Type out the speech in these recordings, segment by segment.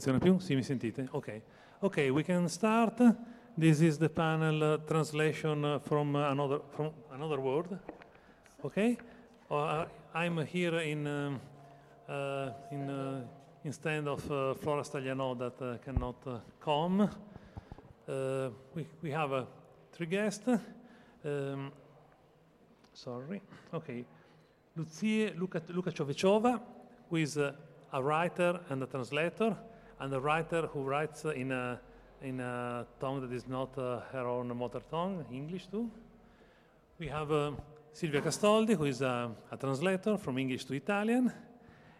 funziona più? Sì, mi sentite? Ok, ok, we can start. This is the panel uh, translation from another from another word. Okay, uh, I'm here in um, uh, in uh, instead of uh, Flora Stagliano that uh, cannot uh, come. Uh, we we have uh, three guests. Um, sorry. Okay, Lucie Luka Luka who is uh, a writer and a translator, and a writer who writes in a, in a tongue that is not uh, her own mother tongue, English too. We have uh, Silvia Castoldi, who is a, a, translator from English to Italian.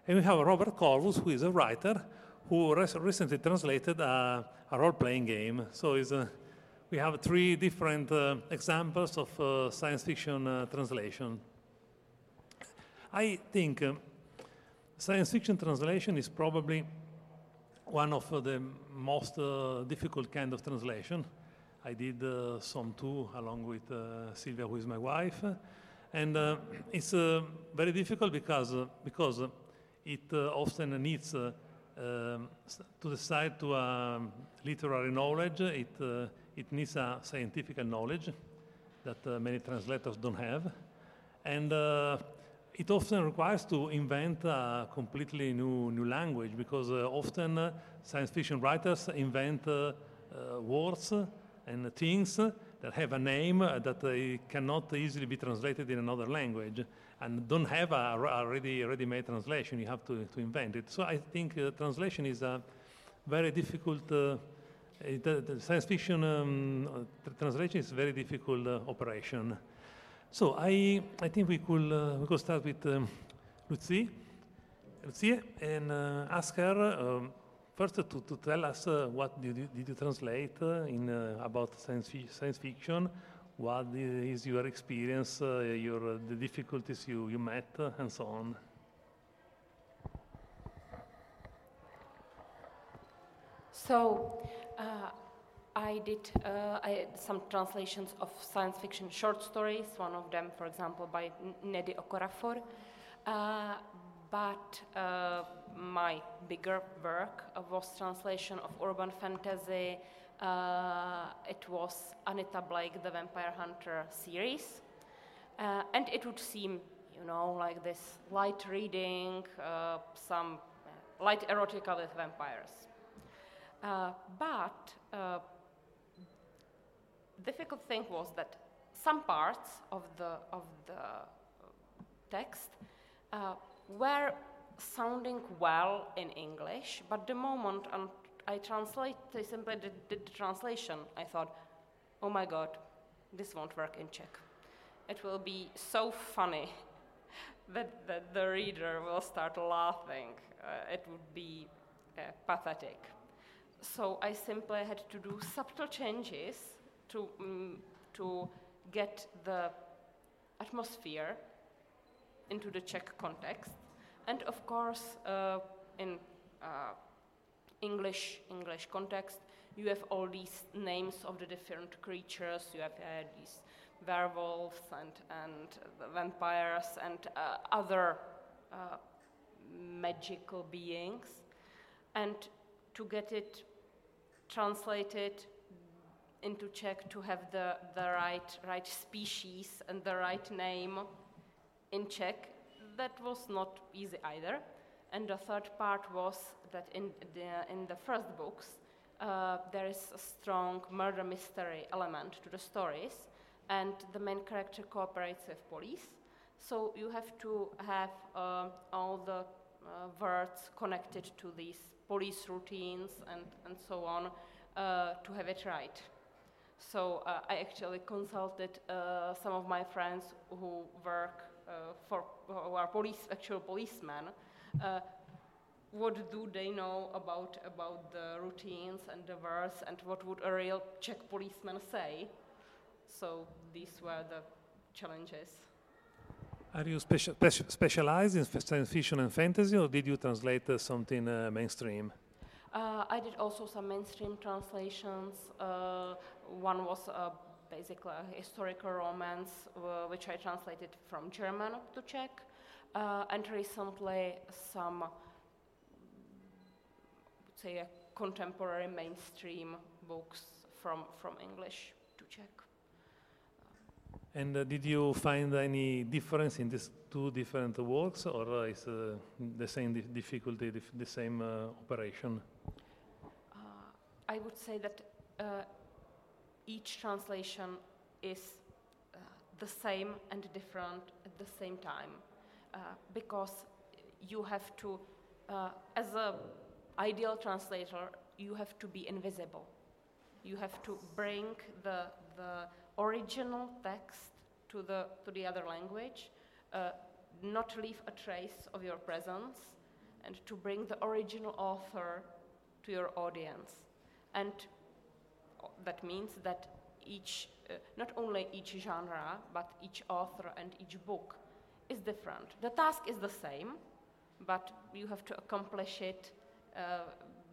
And we have Robert Corvus, who is a writer who res- recently translated a, a role-playing game. So uh, we have three different uh, examples of uh, science fiction uh, translation. I think Science fiction translation is probably one of uh, the most uh, difficult kind of translation. I did uh, some too, along with Silvia, who is my wife. And it's very difficult because, because it often needs um, to decide to um, literary knowledge, it, it needs a scientific knowledge that many translators don't have. And it often requires to invent a completely new, new language because uh, often uh, science fiction writers invent uh, uh words and things that have a name uh, that uh, cannot easily be translated in another language and don't have a, a ready, ready-made translation. You have to, to invent it. So I think translation is a very difficult the, the, science fiction um, translation is a very difficult operation. So I, I think we could, uh, we could start with um, Lucie, Lucie and uh, ask her um, first to, to tell us uh, what did you, did you translate uh, in uh, about science, fi- science fiction? What is your experience uh, your the difficulties you, you met and so on? So I did uh, I some translations of science fiction short stories, one of them, for example, by Nnedi Okorafor. Uh, but uh, my bigger work was translation of urban fantasy. Uh, it was Anita Blake, the Vampire Hunter series. Uh, and it would seem, you know, like this light reading, uh, some light erotica with vampires. but difficult thing was that some parts of the, of the text uh, were sounding well in English, but the moment I translate, I simply did, did the translation, I thought, oh my god, this won't work in Czech. It will be so funny that, that the reader will start laughing. Uh, it would be uh, pathetic. So I simply had to do subtle changes to, um, to get the atmosphere into the Czech context. And of course, uh, in uh, English English context, you have all these names of the different creatures. You have uh, these werewolves and and vampires and uh, other uh, magical beings, and to get it translated into Czech to have the, the right, right species and the right name in Czech. That was not easy either. And the third part was that in the, in the first books, uh, there is a strong murder mystery element to the stories, and the main character cooperates with police. So you have to have uh, all the uh, words connected to these police routines and, and so on uh, to have it right. So uh, I actually consulted uh, some of my friends who work uh, for who are police, actual policemen. Uh, what do they know about about the routines and the words, and what would a real Czech policeman say? So these were the challenges. Are you speci- speci- specialized in science fiction and fantasy, or did you translate uh, something uh, mainstream? Uh, I did also some mainstream translations. Uh, one was uh, basically a historical romance, uh, which I translated from German to Czech, uh, and recently some, say, contemporary mainstream books from, from English to Czech. And uh, did you find any difference in these two different works, or is uh, the same di difficulty, dif the same uh, operation? I would say that uh, each translation is uh, the same and different at the same time uh, because you have to, uh, as an ideal translator, you have to be invisible. You have to bring the, the original text to the, to the other language, uh, not leave a trace of your presence, and to bring the original author to your audience. And that means that each, uh, not only each genre, but each author and each book is different. The task is the same, but you have to accomplish it uh,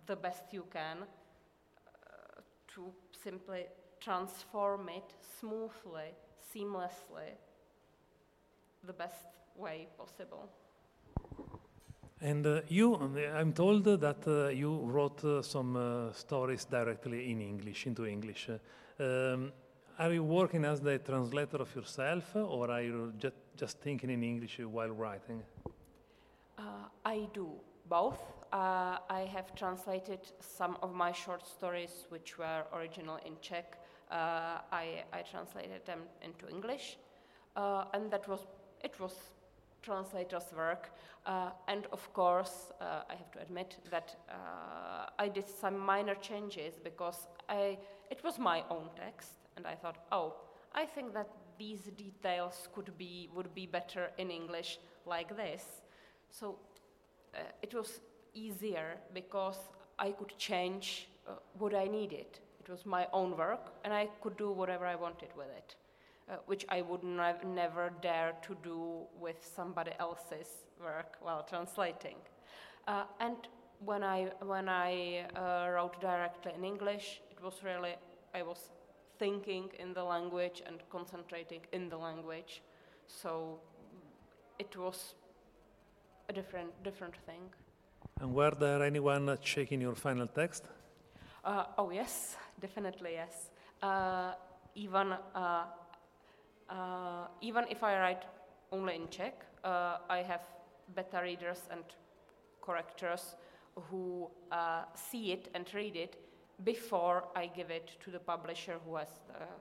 the best you can uh, to simply transform it smoothly, seamlessly, the best way possible. And uh, you, I'm told that uh, you wrote uh, some uh, stories directly in English, into English. Um, are you working as the translator of yourself, or are you just, just thinking in English while writing? Uh, I do both. Uh, I have translated some of my short stories, which were original in Czech. I, I, translated them into English, and that was it was translator's work. Uh, and of course, uh, I have to admit that uh, I did some minor changes because I, it was my own text, and I thought, oh, I think that these details could be, would be better in English like this. So uh, it was easier because I could change uh, what I needed. It was my own work, and I could do whatever I wanted with it, uh, which I would nev- never dare to do with somebody else's work while translating. Uh, and when I when I uh, wrote directly in English, it was really I was thinking in the language and concentrating in the language, so it was a different different thing. And were there anyone checking your final text? Uh, oh yes, definitely yes. Uh, even uh, even if I write only in Czech, uh, I have beta readers and correctors who uh, see it and read it before I give it to the publisher who has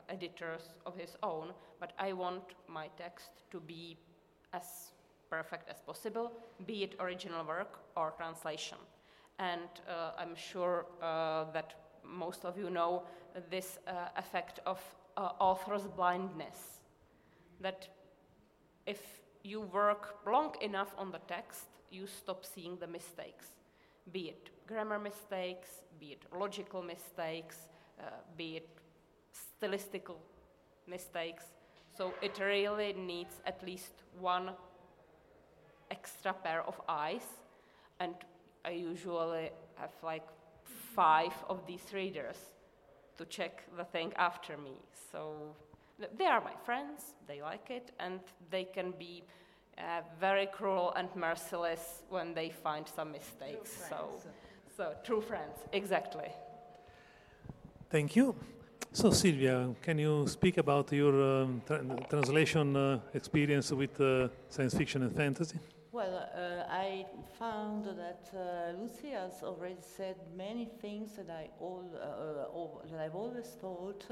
editors of his own. But I want my text to be as perfect as possible, be it original work or translation. And uh, I'm sure uh, that most of you know this uh, effect of author's blindness. That if you work long enough on the text, you stop seeing the mistakes, be it grammar mistakes, be it logical mistakes, uh, be it stylistical mistakes. So it really needs at least one extra pair of eyes, and I usually have like five of these readers to check the thing after me. So they are my friends, they like it, and they can be uh, very cruel and merciless when they find some mistakes. So, so true friends, exactly. Thank you. So, Silvia, can you speak about your um, tra- translation uh, experience with uh, science fiction and fantasy? Well, uh, I found that uh, Lucy has already said many things that I all uh, that I've always thought,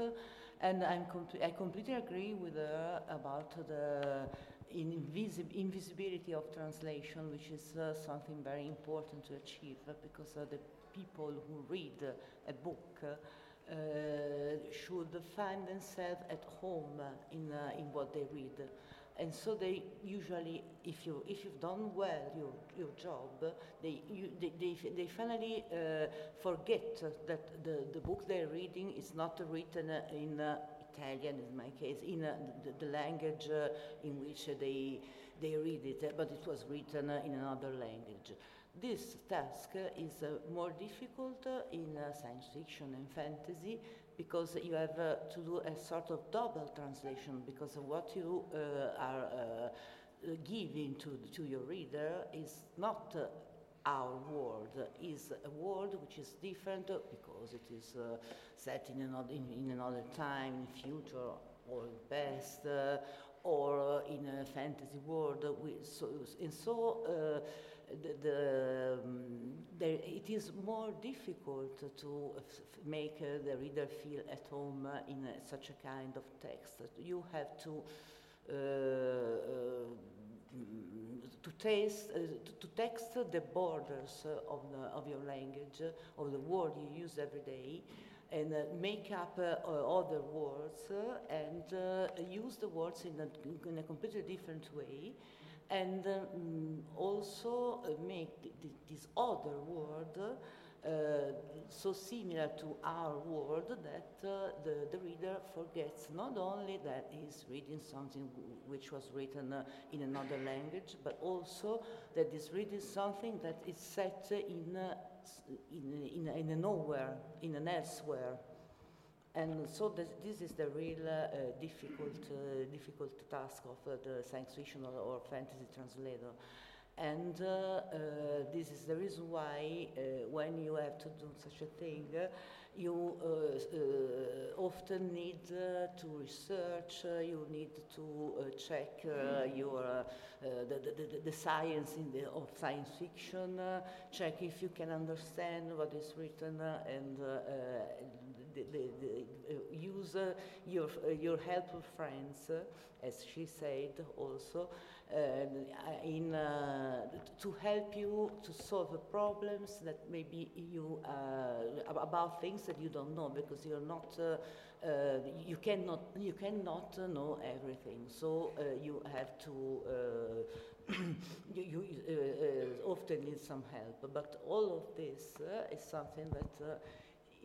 and I'm I completely agree with her about the invisib- invisibility of translation, which is uh, something very important to achieve because the people who read a book. Uh, should find themselves at home in, uh, in what they read and so they usually, if you if you've done well your your job, they you, they, they, they finally uh, forget that the the book they're reading is not written in uh, Italian, in my case, in uh, the, the, language uh, in which they they read it, but it was written in another language. This task is uh, more difficult in uh, science fiction and fantasy because you have uh, to do a sort of double translation because what you uh, are uh, giving to, to your reader is not uh, our world, is a world which is different because it is uh, set in another, in, in, another time, future or past, uh, or in a fantasy world. So, and so the, the, um, it is more difficult to make uh, the reader feel at home uh, in uh, such a kind of text. You have to uh, uh, to taste, to, to, text the borders of, the, of your language, of the word you use every day, and make up other words and use the words in a, in a completely different way and um, also uh, make th th this other world uh, so similar to our world that uh, the, the reader forgets not only that he's reading something which was written uh, in another language, but also that he's reading something that is set in, uh, in, in, in a nowhere, in an elsewhere. And so this, this is the real uh, difficult, uh, difficult task of uh, the science fiction or, or, fantasy translator. And uh, uh, this is the reason why uh, when you have to do such a thing, uh, you uh, uh, often need to research, you need to check your, the, the, the, science in the, of science fiction, check if you can understand what is written and the, the, the, uh, use uh, your, uh, your helpful friends, uh, as she said also, um, uh, in, uh, to help you to solve problems that maybe you, about things that you don't know because you're not. You cannot you cannot know everything, so you have to you, you often need some help. But all of this is something that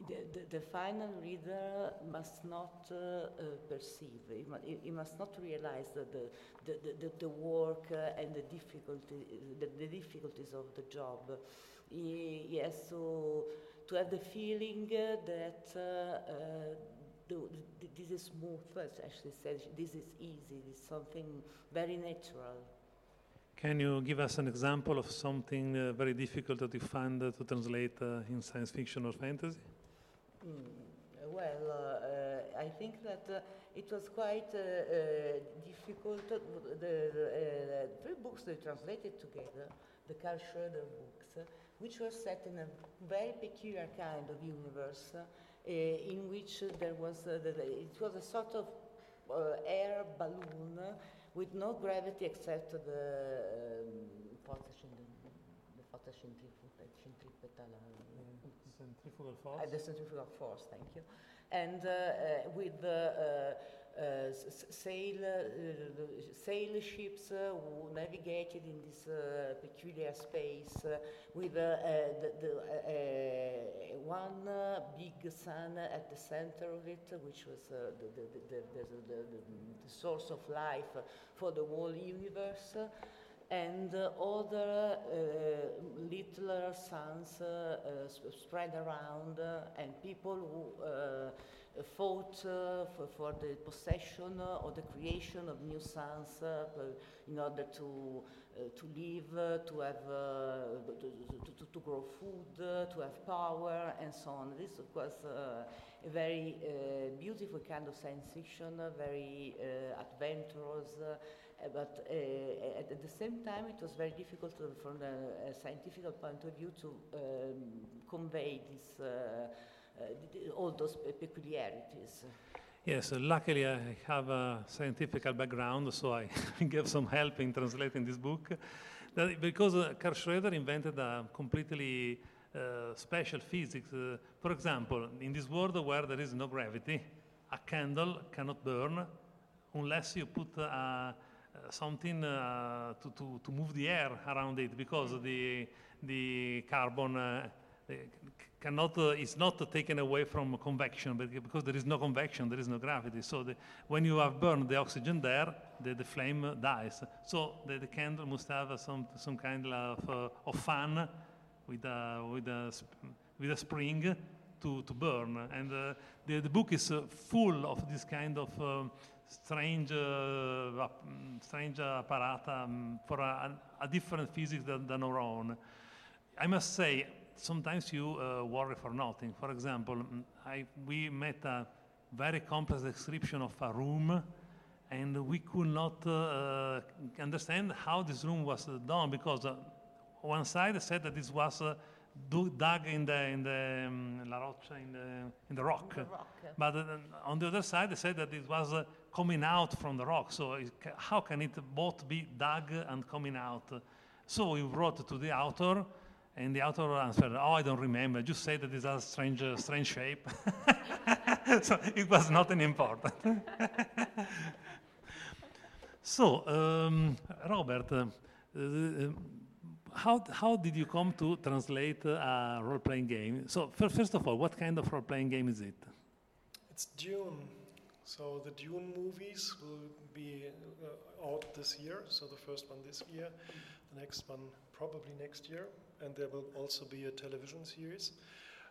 the, the, the, final reader must not uh, uh, perceive. He, he, must not realize that the, the, the, the work uh, and the, difficulty, the, the, difficulties of the job. He, he, has to, to have the feeling that this is smooth, as actually said, this is easy, this is something very natural. Can you give us an example of something uh, very difficult you find uh, to translate uh, in science fiction or fantasy? Mm, well, uh, I think that uh, it was quite uh, difficult. The, the three books they translated together, the Karl Schroeder books, which were set in a very peculiar kind of universe, in which there was the, it was a sort of air balloon with no gravity except the um, centrifugal force. Uh, the centrifugal force, thank you. And uh, uh, with the uh, uh, sail, uh, sail ships who navigated in this peculiar space with the, the one big sun at the center of it, which was the, the, the, source of life for the whole universe and uh, other uh, littler suns uh, spread around and people who fought for, for, the possession or the creation of new suns in order to uh, to live, uh, to have, uh, to, to, to, grow food, to have power, and so on. This was a very beautiful kind of science fiction, very adventurous, uh, but uh, at, at, the same time, it was very difficult to, from a scientific point of view to um, convey this, uh, all those peculiarities. Yes, luckily I have a scientific background, so I gave some help in translating this book. That because uh, Karl Schroeder invented a completely uh, special physics. Uh, for example, in this world where there is no gravity, a candle cannot burn unless you put a uh, something uh, to, to, to move the air around it because the, the carbon uh, cannot uh, is not taken away from convection because there is no convection there is no gravity. So the, when you have burned the oxygen there the, the flame dies. So the, the candle must have uh, some some kind of, uh, of fan with a, with a with a spring to, to burn. And the, the book is full of this kind of um, strange, uh, strange apparata um, for a, a, different physics than, than, our own. I must say, sometimes you uh, worry for nothing. For example, mm, I, we met a very complex description of a room and we could not uh, understand how this room was done because uh, one side said that this was dug in the in the um, la roccia in the in the rock, the rock. but uh, on the other side they said that it was uh, coming out from the rock. So how can it both be dug and coming out? So we wrote to the author, and the author answered, "Oh, I don't remember. Just say that it has a strange, uh, strange shape." so it was not an important. so, um, Robert, uh, uh, how how did you come to translate a role-playing game? So, first of all, what kind of role-playing game is it? It's Dune. So the Dune movies will be uh, out this year. So the first one this year, the next one probably next year, and there will also be a television series,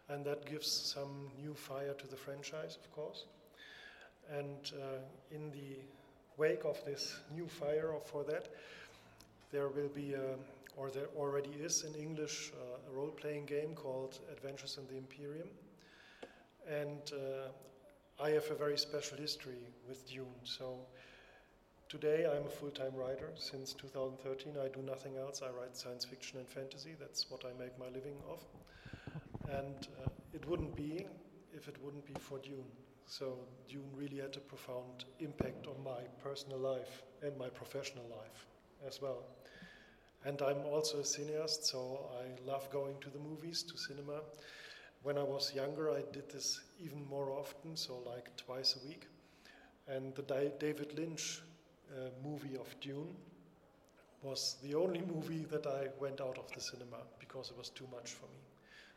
and that gives some new fire to the franchise, of course. And uh, in the wake of this new fire for that, there will be a, or there already is in English, uh, a role-playing game called Adventures in the Imperium. And uh, I have a very special history with Dune. So today I'm a full-time writer. Since 2013 I do nothing else. I write science fiction and fantasy. That's what I make my living of. And uh, it wouldn't be if it wouldn't be for Dune. So Dune really had a profound impact on my personal life and my professional life as well. And I'm also a cineast, so I love going to the movies, to cinema. when I was younger, I did this even more often, so like twice a week. And the David Lynch uh, movie of Dune was the only movie that I went out of the cinema because it was too much for me.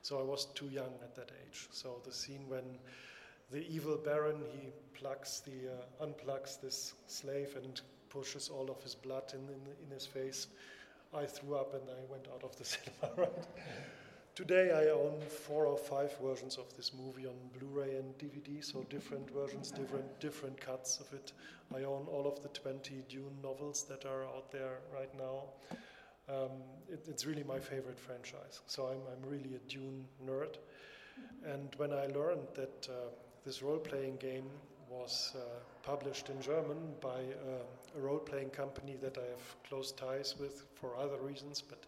So I was too young at that age. So the scene when the evil Baron he plucks the uh, unplugs this slave and pushes all of his blood in, in, in his face. I threw up and I went out of the cinema. Right. Today I own four or five versions of this movie on Blu-ray and DVD, so different versions, different different cuts of it. I own all of the 20 Dune novels that are out there right now. Um, it, it's really my favorite franchise, so I'm, I'm really a Dune nerd. And when I learned that uh, this role-playing game was uh, published in German by a role-playing company that I have close ties with for other reasons, but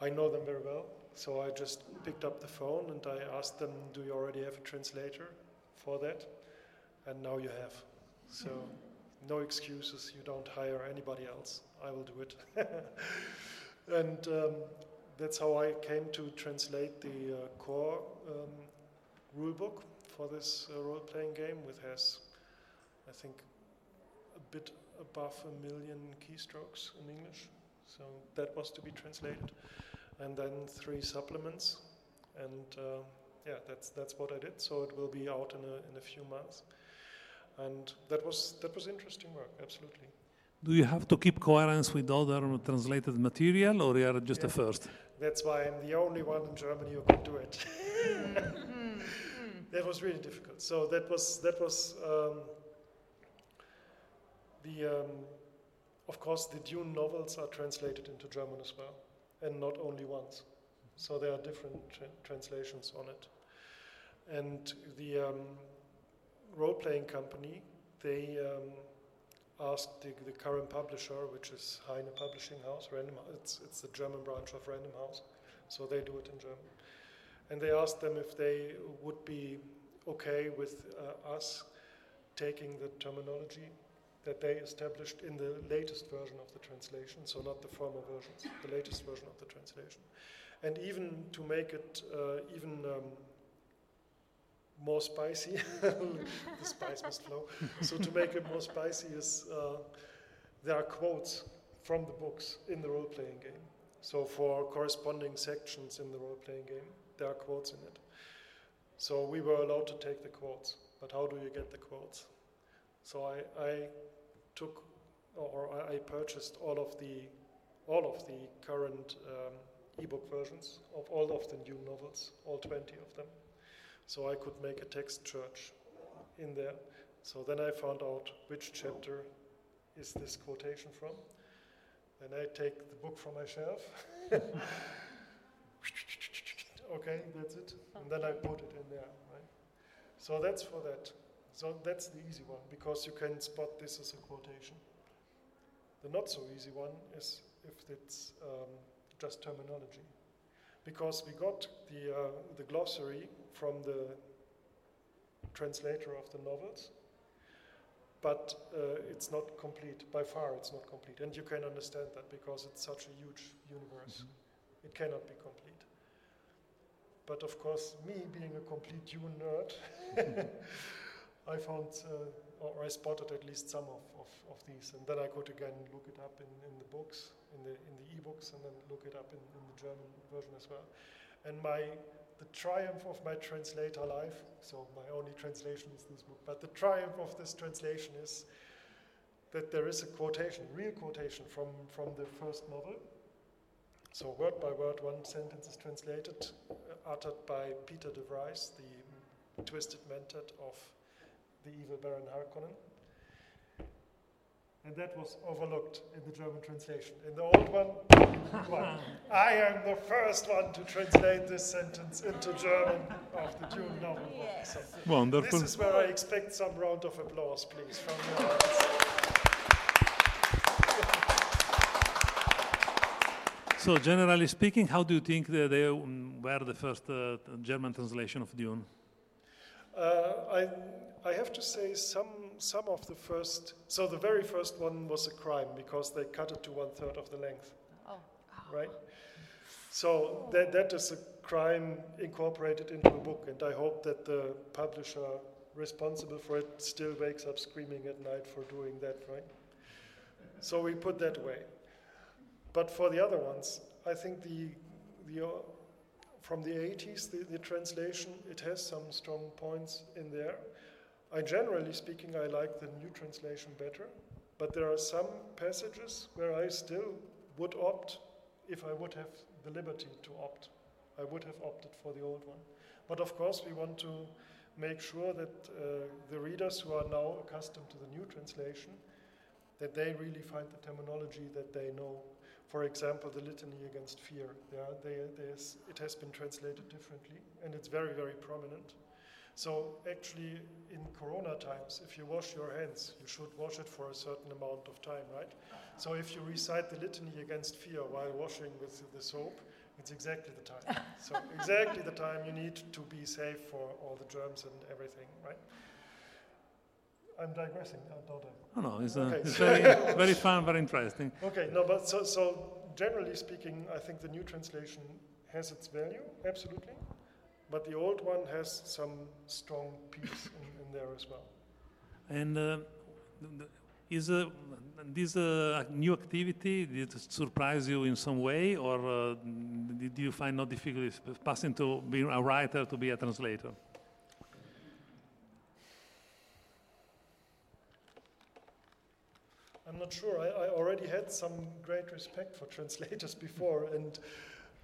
I know them very well. So I just picked up the phone and I asked them, "Do you already have a translator for that?" And now you have. So no excuses. You don't hire anybody else. I will do it. and um, that's how I came to translate the uh, core um, rulebook for this uh, role-playing game, which has, I think, a bit above a million keystrokes in English. So that was to be translated and then three supplements. And uh, yeah, that's that's what I did. So it will be out in a in a few months. And that was that was interesting work, absolutely. Do you have to keep coherence with other translated material, or are you are just the Yeah. first? That's why I'm the only one in Germany who could do it. that was really difficult. So that was that was um, the. Um, of course, the Dune novels are translated into German as well, and not only once. So there are different tra- translations on it. And the um, role-playing company, they um, asked the, the current publisher, which is Heyne Publishing House, Random, it's, it's the German branch of Random House, so they do it in German. And they asked them if they would be okay with uh, us taking the terminology that they established in the latest version of the translation, so not the former versions, the latest version of the translation. And even to make it uh, even um, more spicy, the spice must flow. so to make it more spicy is uh, there are quotes from the books in the role-playing game. So for corresponding sections in the role-playing game, there are quotes in it. So we were allowed to take the quotes, but how do you get the quotes? So I, I took or I purchased all of the all of the current um, ebook versions of all of the new novels, all 20 of them. So I could make a text church in there. So then I found out which chapter is this quotation from. Then I take the book from my shelf. okay, that's it. And then I put it in there, right? So that's for that. So that's the easy one because you can spot this as a quotation. The not so easy one is if it's um, just terminology. Because we got the, uh, the glossary from the translator of the novels, but uh, it's not complete. By far, it's not complete. And you can understand that because it's such a huge universe. It cannot be complete. But of course, me being a complete Dune nerd, I found, uh, or I spotted at least some of, of, of these, and then I could again look it up in, in the books, in the in the ebooks, and then look it up in, in the German version as well. And my the triumph of my translator life, so my only translation is this book, but the triumph of this translation is that there is a quotation, real quotation from, from the first novel. So word by word, one sentence is translated, uh, uttered by Piter de Vries, the twisted mentor of the evil Baron Harkonnen. And that was overlooked in the German translation. In the old one, one, I am the first one to translate this sentence into German of the Dune novel. book. So Wonderful. this is where I expect some round of applause, please, from the audience. So, generally speaking, how do you think that they um, were the first uh, German translation of Dune? Uh, I, I have to say some some of the first. So the very first one was a crime because they cut it to one third of the length. Oh. Right. So that, that is a crime incorporated into the book, and I hope that the publisher responsible for it still wakes up screaming at night for doing that, right? So we put that away. But for the other ones, I think the, the uh, from the 80s, the, the translation, it has some strong points in there. I generally speaking, I like the new translation better, but there are some passages where I still would opt, if I would have the liberty to opt, I would have opted for the old one. But of course, we want to make sure that uh, the readers who are now accustomed to the new translation, that they really find the terminology that they know. For example, the litany against fear. Yeah, they, it has been translated differently, and it's very, very prominent. So actually, in Corona times, if you wash your hands, you should wash it for a certain amount of time, right? So if you recite the litany against fear while washing with the soap, it's exactly the time. so exactly the time you need to be safe for all the germs and everything, right? I'm digressing, don't I? Oh, no, it's, uh, okay. it's very, very fun, very interesting. Okay, no, but so, so generally speaking, I think the new translation has its value, absolutely. But the old one has some strong piece in, in there as well. And uh, is uh, this uh, new activity did it surprise you in some way, or uh, did you find no difficulties passing to being a writer to be a translator? I'm not sure. I, I, already had some great respect for translators before, and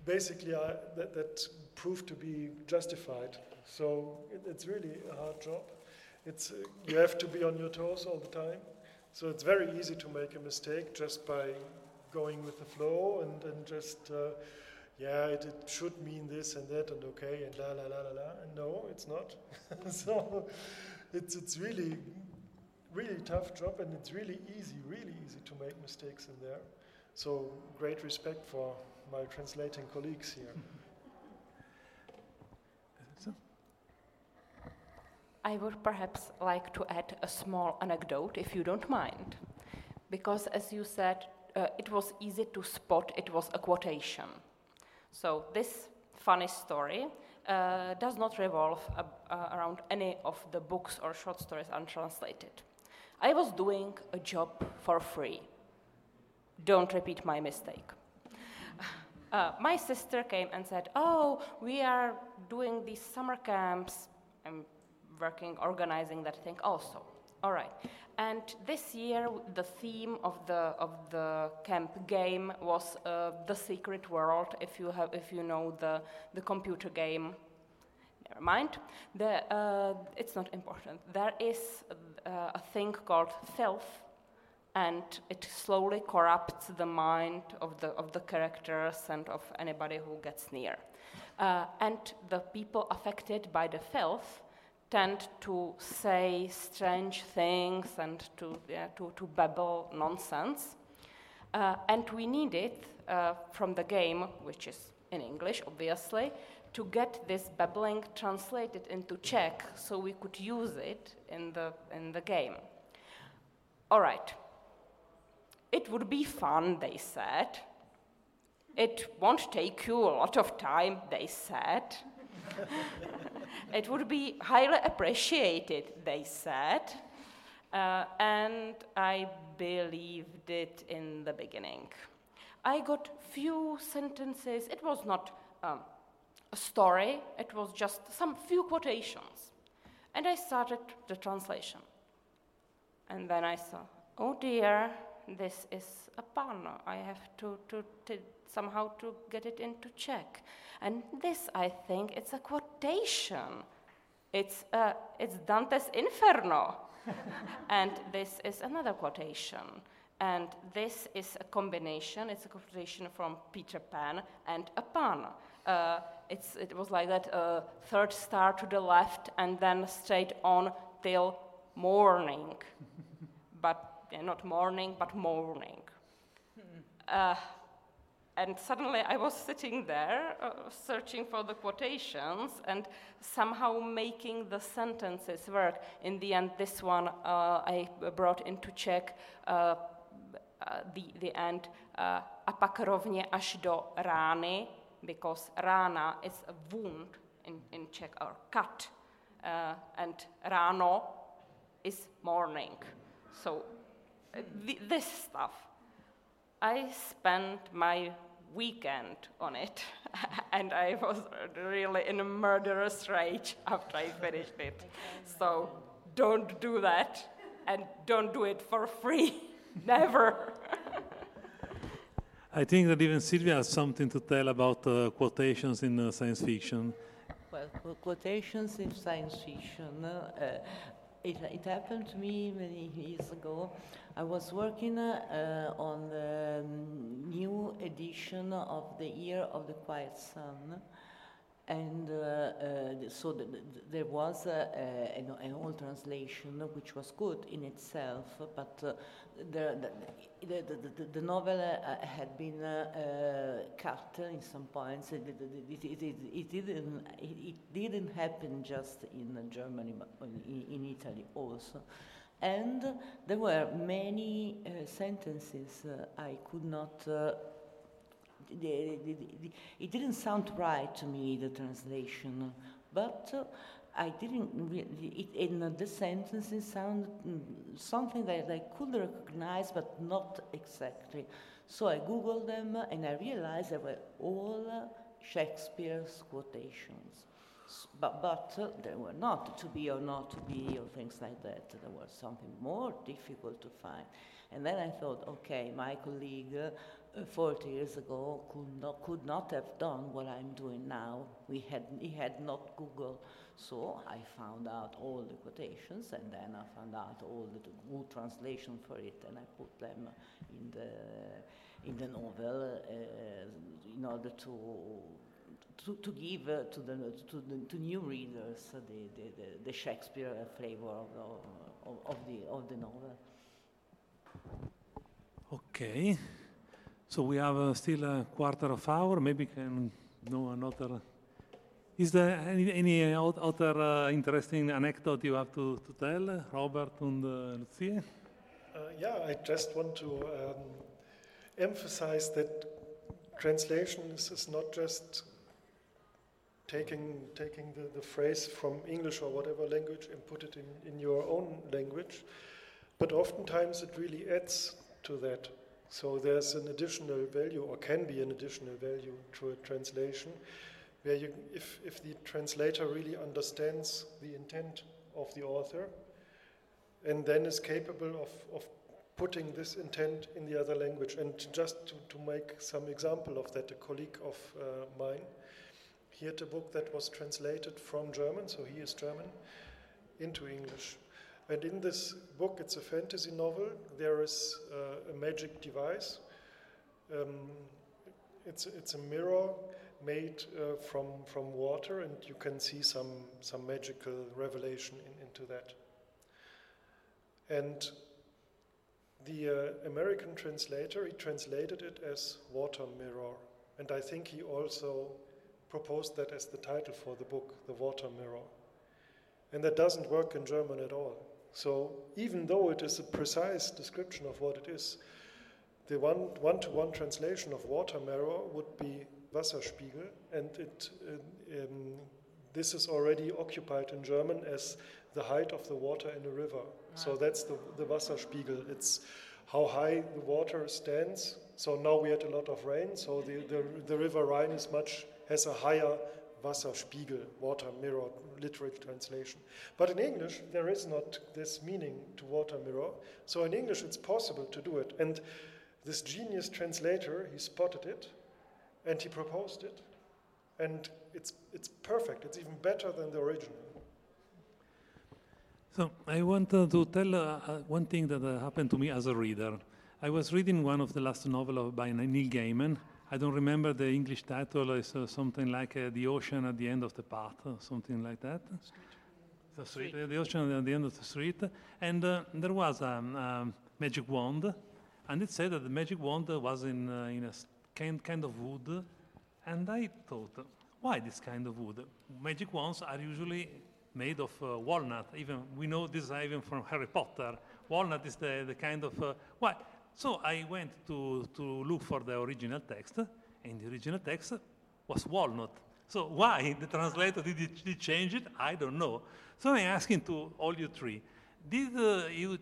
basically I, that, that, proved to be justified. So it, it's really a hard job. It's, uh, you have to be on your toes all the time. So it's very easy to make a mistake just by going with the flow and, and just, uh, yeah, it, it, should mean this and that and okay and la la la la la. And no, it's not. so it's, it's really, really tough job and it's really easy, really easy to make mistakes in there. So great respect for my translating colleagues here. I would perhaps like to add a small anecdote, if you don't mind. Because, as you said, uh, it was easy to spot it was a quotation. So, this funny story uh, does not revolve uh, around any of the books or short stories untranslated. I was doing a job for free. Don't repeat my mistake. Uh, my sister came and said, Oh, we are doing these summer camps. I'm working, organizing that thing also. All right. And this year, the theme of the of the camp game was uh, the Secret World. If you have, if you know the the computer game, never mind. The, uh, it's not important. There is uh, a thing called filth, and it slowly corrupts the mind of the of the characters and of anybody who gets near. Uh, and the people affected by the filth tend to say strange things and to, yeah, to, to babble nonsense. Uh, and we need it uh, from the game, which is in English, obviously, to get this babbling translated into Czech so we could use it in the, in the game. All right. It would be fun, they said. It won't take you a lot of time, they said. it would be highly appreciated, they said. Uh, and I believed it in the beginning. I got few sentences. It was not um, a story, it was just some few quotations. And I started the translation. And then I saw, oh dear, this is a pun. I have to, to, to somehow to get it into Czech. And this, I think, it's a quotation. It's, uh, it's Dante's Inferno. and this is another quotation. And this is a combination, it's a quotation from Peter Pan and a pun. Uh, it was like that uh, third star to the left and then straight on till morning. but yeah, not morning, but morning. Uh, and suddenly I was sitting there uh, searching for the quotations and somehow making the sentences work. In the end, this one uh, I brought into Czech uh, uh the, the end. A pak rovně až do rány because rana is a wound in, in Czech or cut, uh, and rano is morning. So uh, th- this stuff. I spent my weekend on it, and I was really in a murderous rage after I finished it. So don't do that, and don't do it for free. Never. I think that even Sylvia has something to tell about uh, quotations in uh, science fiction. Well, quotations in science fiction. Uh, it, it happened to me many years ago. I was working uh, on the new edition of The Year of the Quiet Sun. And uh, uh, so the, the, there was an, an old translation which was good in itself, but uh, the, the, the, the, novel uh, had been uh, cut in some points. It, it, it, it, didn't, it, didn't happen just in Germany, but in, in Italy also. And there were many sentences I could not it didn't sound right to me, the translation, but uh, I didn't it, in the sentences sounded mm, something that I could recognize, but not exactly. So I Googled them and I realized they were all Shakespeare's quotations. But, but uh, they were not to be or not to be or things like that. There was something more difficult to find. And then I thought, okay, my colleague 40 years ago could not, could not have done what I'm doing now. We had, he had not Google. So I found out all the quotations and then I found out all the good translation for it and I put them in the, in the novel uh, in order to, to, to give uh, to, the, to, the, to new readers the, the, the, Shakespeare flavor of of, of, the, of the novel. Okay. So we have uh, still a quarter of hour. Maybe can know another. Is there any, any other uh, interesting anecdote you have to, to tell, Robert and uh, Lucia? Uh, yeah, I just want to um, emphasize that translation is, is, not just taking taking the, the phrase from English or whatever language and put it in, in your own language, but oftentimes it really adds to that. So there's an additional value, or can be an additional value to a translation, where you, if, if the translator really understands the intent of the author, and then is capable of, of putting this intent in the other language. And just to, to make some example of that, a colleague of uh, mine, he had a book that was translated from German, so he is German, into English. And in this book, it's a fantasy novel. There is uh, a magic device. Um, it's, it's a mirror made uh, from, from water, and you can see some, some magical revelation in, into that. And the uh, American translator, he translated it as water mirror. And I think he also proposed that as the title for the book, The Water Mirror. And that doesn't work in German at all. So even though it is a precise description of what it is, the one, one-to-one translation of water mirror would be Wasserspiegel, and it, uh, um, this is already occupied in German as the height of the water in a river. So that's the, the Wasserspiegel. It's how high the water stands. So now we had a lot of rain, so the, the, the river Rhine is much, has a higher Wasserspiegel, water mirror, literal translation. But in English, there is not this meaning to water mirror. So in English, it's possible to do it. And this genius translator, he spotted it and he proposed it. And it's, it's perfect. It's even better than the original. So I want uh, to tell uh, uh one thing that uh, happened to me as a reader. I was reading one of the last novels by Neil Gaiman, I don't remember the English title. It's uh, something like uh, The Ocean at the End of the Path, or something like that. Street. The street, street. the ocean at the end of the street. And uh, there was a um, um, magic wand, and it said that the magic wand was in, uh, in a kind, kind of wood. And I thought, why this kind of wood? Magic wands are usually made of uh, walnut. Even we know this even from Harry Potter. Walnut is the, the kind of uh, why so I went to, to look for the original text. and the original text, was walnut. So why the translator did, it, did change it? I don't know. So I'm asking to all you three, did uh, you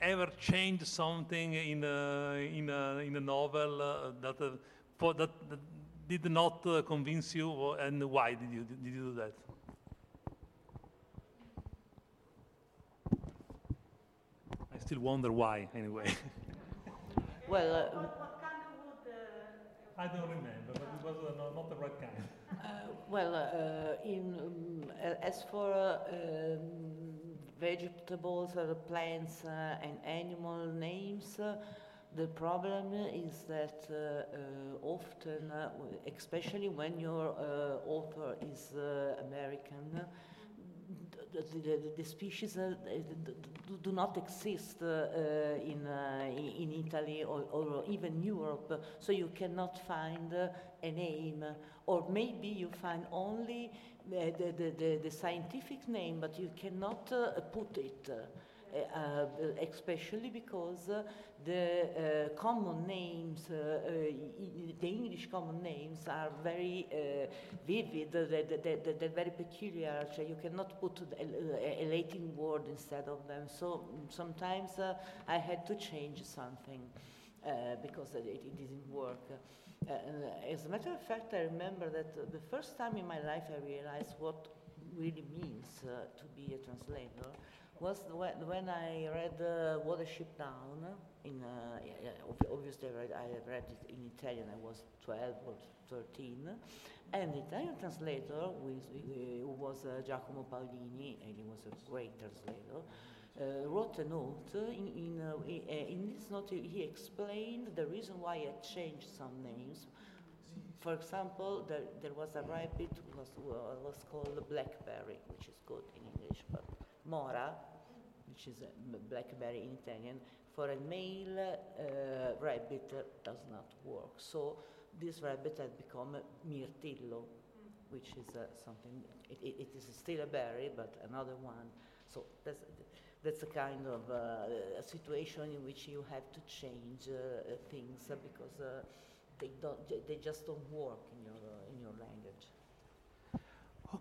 ever change something in a, in a, in a novel uh, that, uh, for that, that, did not uh, convince you, and why did you, did you do that? I still wonder why, anyway. well, uh, I don't remember, but it was uh, not, not, the right kind. Uh, well, uh, in, um, as for um, vegetables, uh, plants, uh, and animal names, uh, the problem is that often, especially when your author is American, the, the, the, species uh, do not exist uh, uh, in, in Italy or, or, even Europe, so you cannot find a name, or maybe you find only the, the, the, scientific name, but you cannot uh, put it. Uh, uh, especially because uh, the common names, the English common names are very vivid, they're, they're, they're, very peculiar. So you cannot put a, a, Latin word instead of them. So sometimes I had to change something because it, it didn't work. Uh, as a matter of fact, I remember that the first time in my life I realized what really means uh, to be a translator was when, when I read uh, Watership Down. In, uh, yeah, obviously, I read, I read it in Italian. I was 12 or 13. And the Italian translator, who was uh, Giacomo Paolini, and he was a great translator, uh, wrote a note. In, in, uh, in, this note, he explained the reason why I changed some names. For example, there, there was a rabbit was was called blackberry, which is good in English, but mora, which is a blackberry in Italian, for a male uh, rabbit does not work. So this rabbit had become mirtillo, which is uh, something, it, it, it is still a berry, but another one. So that's, that's a kind of uh, a situation in which you have to change uh, things uh, because uh, they don't they just don't work in your uh, in your language.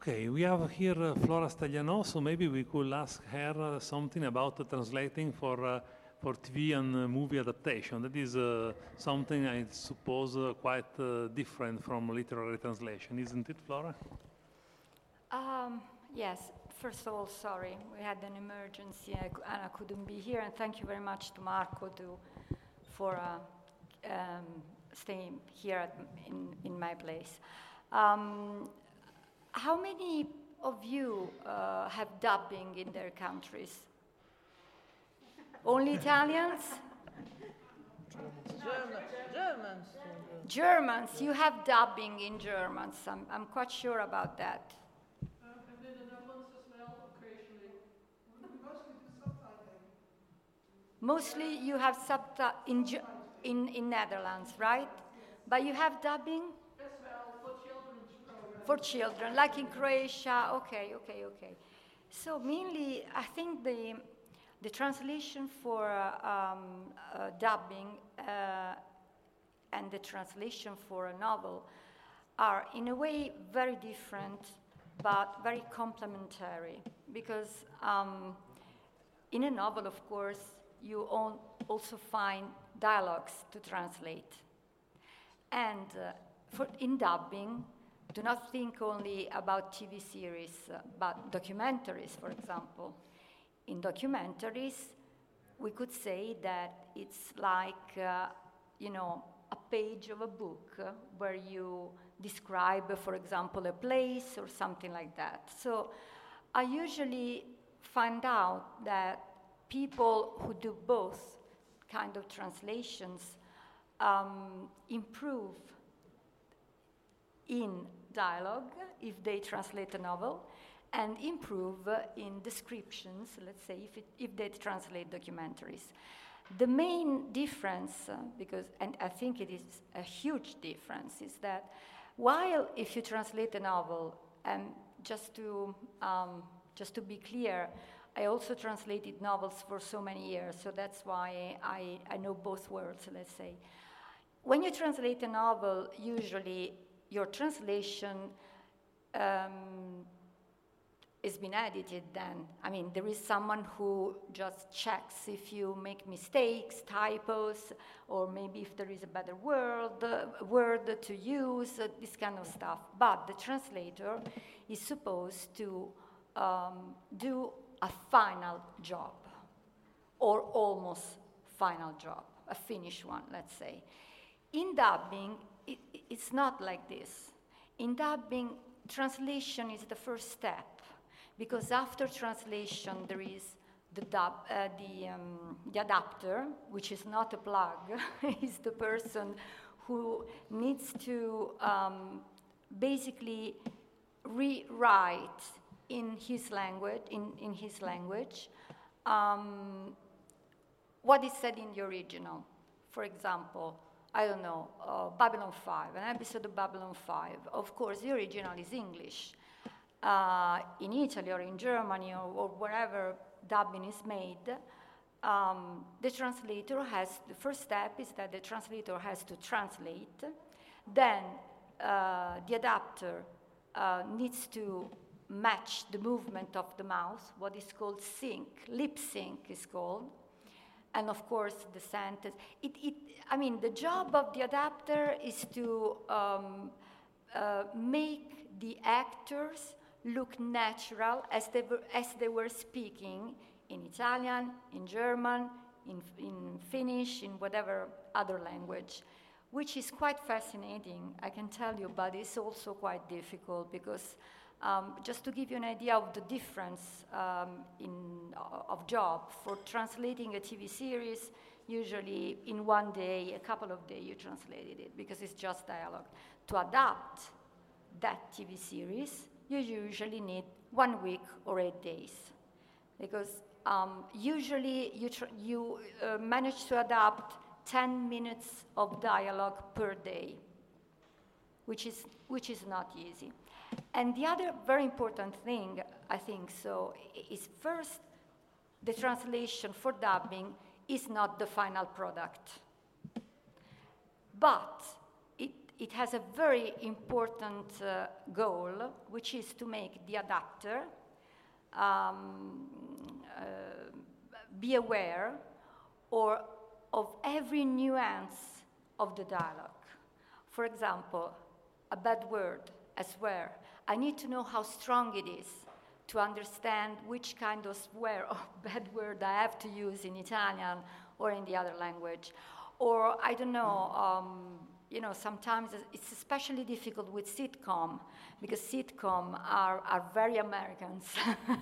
Okay, we have here uh, Flora Stagliano, so maybe we could ask her something about translating for for TV and movie adaptation. That is something I suppose quite different from literary translation, isn't it, Flora? Um, yes, first of all, sorry, we had an emergency and I couldn't be here. And thank you very much to Marco to, for uh, um, staying here at, in, in my place. Um, how many of you uh, have dubbing in their countries? Only Italians? Germans. Germans. Germans. You have dubbing in Germans. I'm, I'm quite sure about that. Mostly you have subtitles in, in, in Netherlands, right? But you have dubbing? As well, for children. For children, like in Croatia. Okay, okay, okay. So mainly, I think the, the translation for um, uh, dubbing uh, and the translation for a novel are in a way very different but very complementary because um, in a novel of course you also find dialogues to translate. And uh, for, in dubbing, do not think only about TV series, uh, but documentaries, for example. In documentaries, we could say that it's like, uh, you know, a page of a book uh, where you describe, for example, a place or something like that. So I usually find out that people who do both kind of translations um, improve in dialogue if they translate a novel and improve in descriptions, let's say, if, it, if they translate documentaries. The main difference, uh, because, and I think it is a huge difference, is that while if you translate a novel, and just to, um, just to be clear, I also translated novels for so many years, so that's why I, I know both worlds, let's say. When you translate a novel, usually your translation um, it's been edited then. I mean, there is someone who just checks if you make mistakes, typos, or maybe if there is a better word, uh, word to use, uh, this kind of stuff. But the translator is supposed to um, do a final job, or almost final job, a finished one, let's say. In dubbing, it, it's not like this. In dubbing, translation is the first step because after translation there is the, dub, uh, the, um, the adapter, which is not a plug, is the person who needs to um, basically rewrite in his language, in, in his language, um, what is said in the original. For example, I don't know, uh, Babylon 5, an episode of Babylon 5. Of course, the original is English uh, in Italy or in Germany or, or wherever dubbing is made, um, the translator has, the first step is that the translator has to translate. Then uh, the adapter uh, needs to match the movement of the mouth, what is called sync, lip sync is called. And of course, the sentence. It, it, I mean, the job of the adapter is to um, uh, make the actors look natural as they were, as they were speaking in Italian, in German, in, in Finnish, in whatever other language, which is quite fascinating, I can tell you, but it's also quite difficult because um, just to give you an idea of the difference um, in, of job, for translating a TV series, usually in one day, a couple of days you translated it because it's just dialogue. To adapt that TV series, you usually need one week or eight days. Because um, usually you, you uh, manage to adapt 10 minutes of dialogue per day, which is, which is not easy. And the other very important thing, I think so, is first, the translation for dubbing is not the final product. But it it has a very important uh, goal, which is to make the adapter um, uh, be aware or of every nuance of the dialogue. For example, a bad word, a swear. I need to know how strong it is to understand which kind of swear or bad word I have to use in Italian or in the other language. Or, I don't know, um, you know, sometimes it's especially difficult with sitcom because sitcom are, are very Americans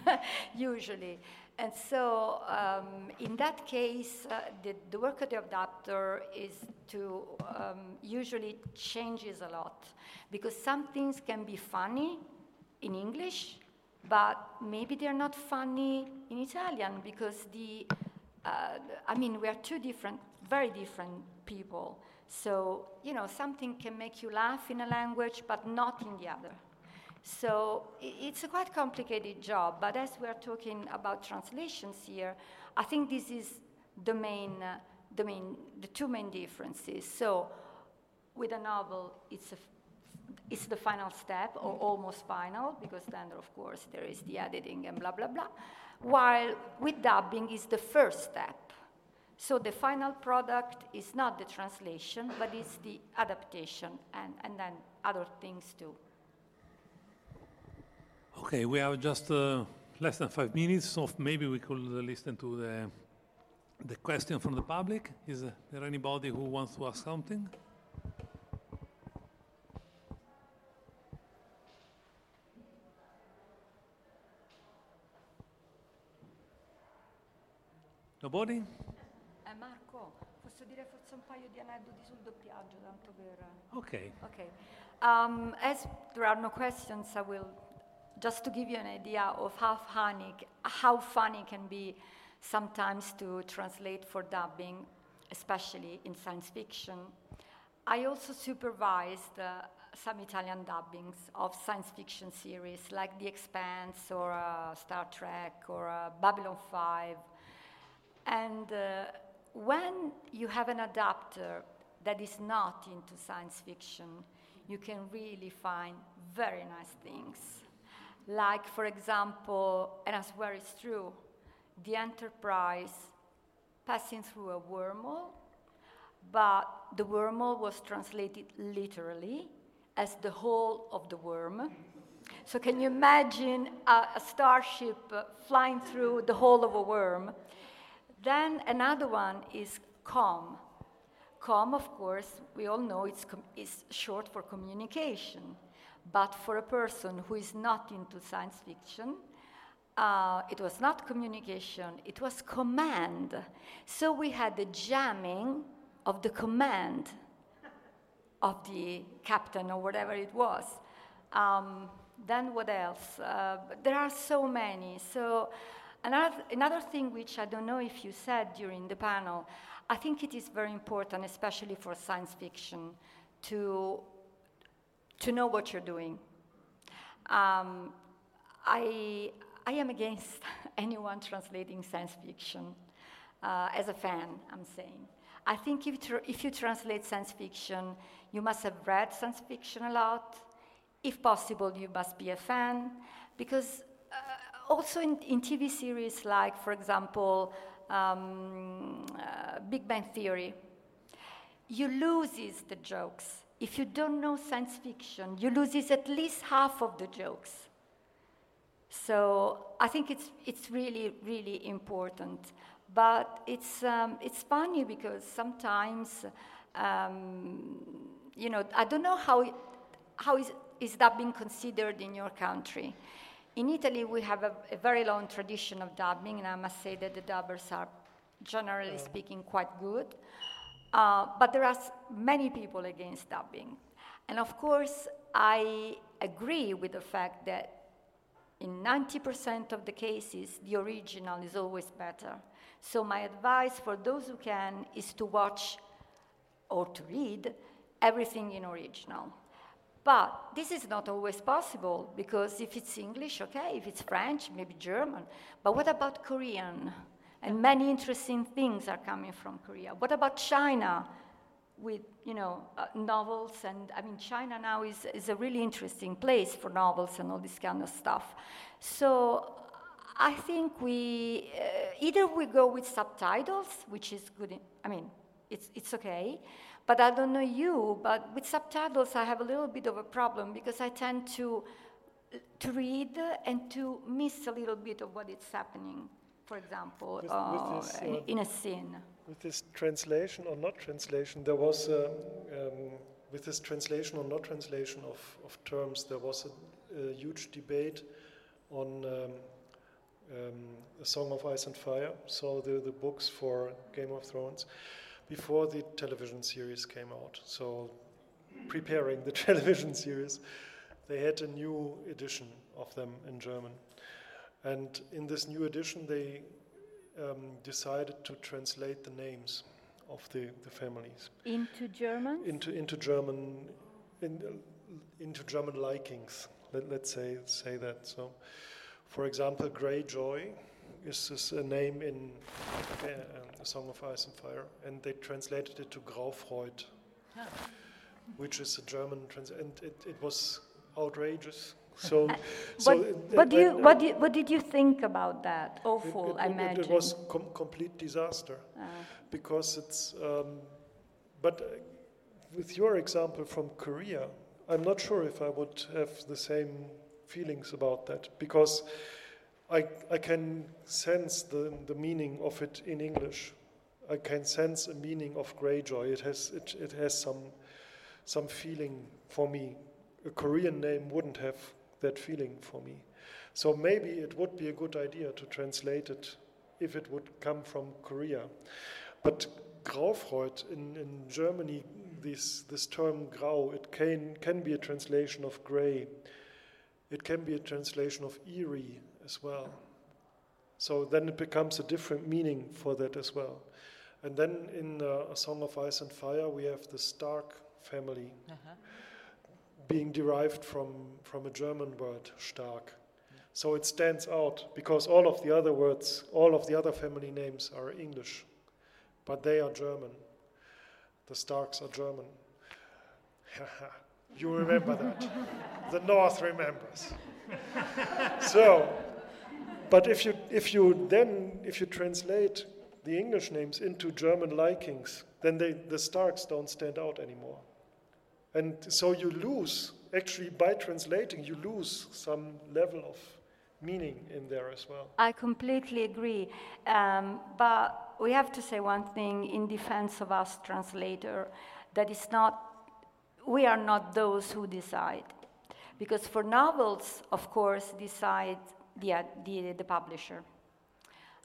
usually. And so um, in that case, uh, the, the, work of the adapter is to um, usually changes a lot because some things can be funny in English, but maybe they're not funny in Italian because the, uh, I mean, we are two different, very different people. So, you know, something can make you laugh in a language, but not in the other. So it's a quite complicated job, but as we're talking about translations here, I think this is the main, uh, the main, the two main differences. So with a novel, it's a it's the final step, or almost final, because then, of course, there is the editing and blah, blah, blah. While with dubbing is the first step. So the final product is not the translation, but it's the adaptation and, and then other things too. Okay, we have just uh, less than five minutes, so maybe we could listen to the, the question from the public. Is there anybody who wants to ask something? Nobody? Marco, posso dire forse un paio di aneddoti sul doppiaggio, tanto per... Ok. Okay. Um, as there are no questions, I will, just to give you an idea of how funny, how funny can be sometimes to translate for dubbing, especially in science fiction. I also supervised uh, some Italian dubbings of science fiction series like The Expanse or uh, Star Trek or uh, Babylon 5. And uh, when you have an adapter that is not into science fiction, you can really find very nice things. Like, for example, and I swear it's true, the Enterprise passing through a wormhole, but the wormhole was translated literally as the hole of the worm. So, can you imagine a, a starship flying through the hole of a worm? Then another one is COM. COM, of course, we all know it's com- short for communication. But for a person who is not into science fiction, uh, it was not communication, it was command. So we had the jamming of the command of the captain or whatever it was. Um, then what else? Uh, there are so many. So another, another thing which I don't know if you said during the panel, I think it is very important, especially for science fiction, to, to know what you're doing. Um, I, I am against anyone translating science fiction. Uh, as a fan, I'm saying. I think if, tr- if you translate science fiction, you must have read science fiction a lot. If possible, you must be a fan. Because uh, also in, in, TV series like, for example, um, uh, Big Bang Theory, you loses the jokes. If you don't know science fiction, you lose at least half of the jokes. So I think it's, it's really, really important. But it's, um, it's funny because sometimes, um, you know, I don't know how, how is, is that being considered in your country. In Italy, we have a, a, very long tradition of dubbing, and I must say that the dubbers are, generally speaking, quite good. Uh, but there are many people against dubbing. And of course, I agree with the fact that in 90% of the cases, the original is always better. So, my advice for those who can is to watch or to read everything in original. But this is not always possible because if it's English, okay, if it's French, maybe German. But what about Korean? And many interesting things are coming from Korea. What about China? With you know uh, novels, and I mean China now is, is a really interesting place for novels and all this kind of stuff. So I think we uh, either we go with subtitles, which is good. In, I mean, it's it's okay, but I don't know you. But with subtitles, I have a little bit of a problem because I tend to to read and to miss a little bit of what is happening. For example, with, uh, with this, uh, in, a scene. With this translation or not translation, there was a, um, with this translation or not translation of, of terms, there was a, a huge debate on. Um, um, A Song of Ice and Fire, so the, the books for Game of Thrones, before the television series came out. So, preparing the television series, they had a new edition of them in German. And in this new edition, they um, decided to translate the names of the, the families into German. Into into German, in, into German likings. Let, us say say that. So, for example, Greyjoy is, is a name in uh, A Song of Ice and Fire, and they translated it to Graufreud, ah. which is a German translation, and it, it was outrageous. So, uh, so what, what, do you, what, did, what did you think about that? Awful, it, I imagine. It was com complete disaster ah. because it's. Um, but uh, with your example from Korea, I'm not sure if I would have the same feelings about that because I, I can sense the, the meaning of it in English. I can sense a meaning of Greyjoy. It has, it, it has some, some feeling for me. A Korean name wouldn't have that feeling for me. So maybe it would be a good idea to translate it if it would come from Korea. But Graufreud in, in Germany, this, this term grau, it can, can be a translation of gray. It can be a translation of eerie as well. So then it becomes a different meaning for that as well. And then in uh, A Song of Ice and Fire, we have the Stark family uh-huh. Being derived from, from a German word, Stark. So it stands out because all of the other words, all of the other family names are English, but they are German. The Starks are German. You remember that. the North remembers. so, but if you, if you then, if you translate the English names into German likings, then they, the Starks don't stand out anymore. And so you lose, actually, by translating, you lose some level of meaning in there as well. I completely agree. Um, but we have to say one thing in defense of us translator that is not, we are not those who decide. Because for novels, of course, decide the, the, the publisher.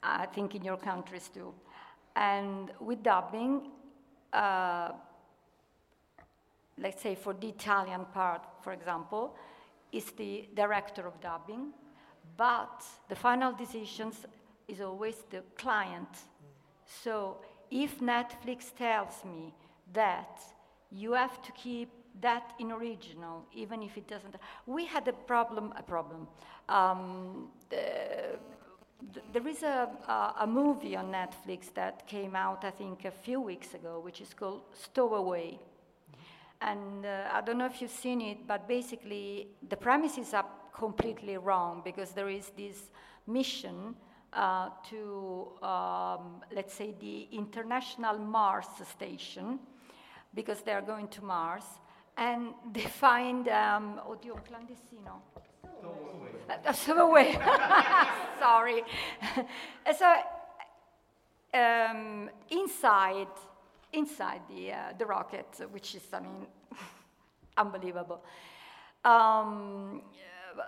I think in your countries too. And with dubbing, uh, let's say for the Italian part, for example, is the director of dubbing, but the final decisions is always the client. So if Netflix tells me that you have to keep that in original, even if it doesn't, we had a problem, a problem. Um, the, there is a, a, a, movie on Netflix that came out, I think, a few weeks ago, which is called Stowaway. And uh, I don't know if you've seen it, but basically the premises are completely wrong because there is this mission uh, to, um, let's say, the International Mars Station, because they are going to Mars, and they find, um, oddio, clandestino. Stowaway. Sorry. so, um, inside, inside the, uh, the rocket, which is, I mean, unbelievable. Um,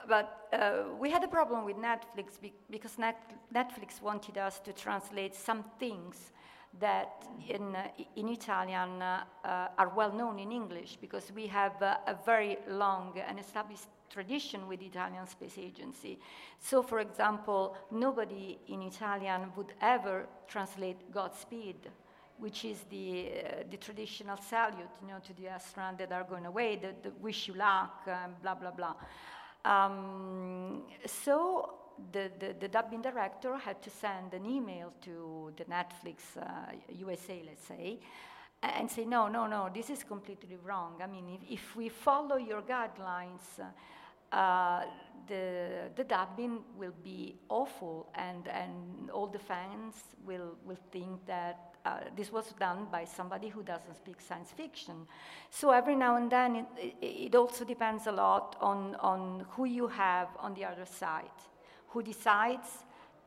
but uh, we had a problem with Netflix be- because Net- Netflix wanted us to translate some things that in, uh, in Italian uh, uh are well known in English because we have a very long and established tradition with Italian Space Agency. So, for example, nobody in Italian would ever translate Godspeed which is the, uh, the traditional salute you know, to the astronaut that are going away, the, the wish you luck, um, blah, blah, blah. Um, so the, the, the, dubbing director had to send an email to the Netflix uh, USA, let's say, and say, no, no, no, this is completely wrong. I mean, if, if we follow your guidelines, uh, the, the dubbing will be awful, and, and all the fans will, will think that uh, this was done by somebody who doesn't speak science fiction. So every now and then, it, it also depends a lot on, on who you have on the other side, who decides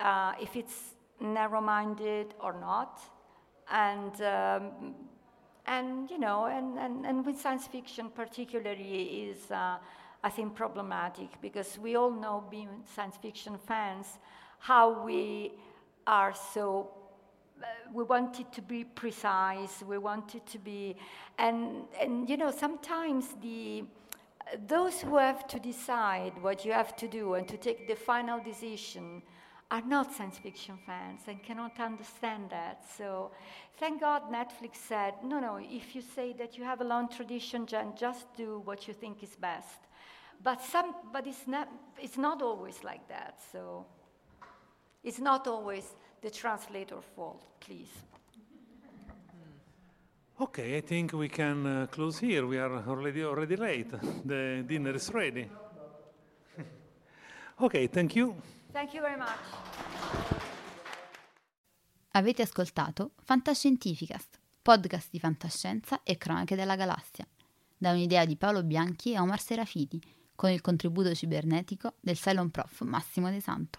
uh, if it's narrow-minded or not, and um, and you know, and, and, and with science fiction particularly is, uh, I think, problematic because we all know, being science fiction fans, how we are so Uh, we wanted to be precise. We wanted to be, and and you know sometimes the those who have to decide what you have to do and to take the final decision are not science fiction fans and cannot understand that. So, thank God Netflix said, no, no, if you say that you have a long tradition, Jen, just do what you think is best. But, some, but it's, not, it's not always like that. So, it's not always the translator fault, please. Okay, I think we can uh, close here. We are already already late. The dinner is ready. okay, thank you. Thank you very much. Avete ascoltato Fantascientificast, podcast di fantascienza e cronache della galassia, da un'idea di Paolo Bianchi e Omar Serafiti, con il contributo cibernetico del Cylon Prof Massimo De Santo.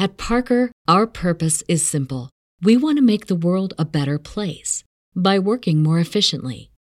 At Parker, our purpose is simple. We want to make the world a better place by working more efficiently,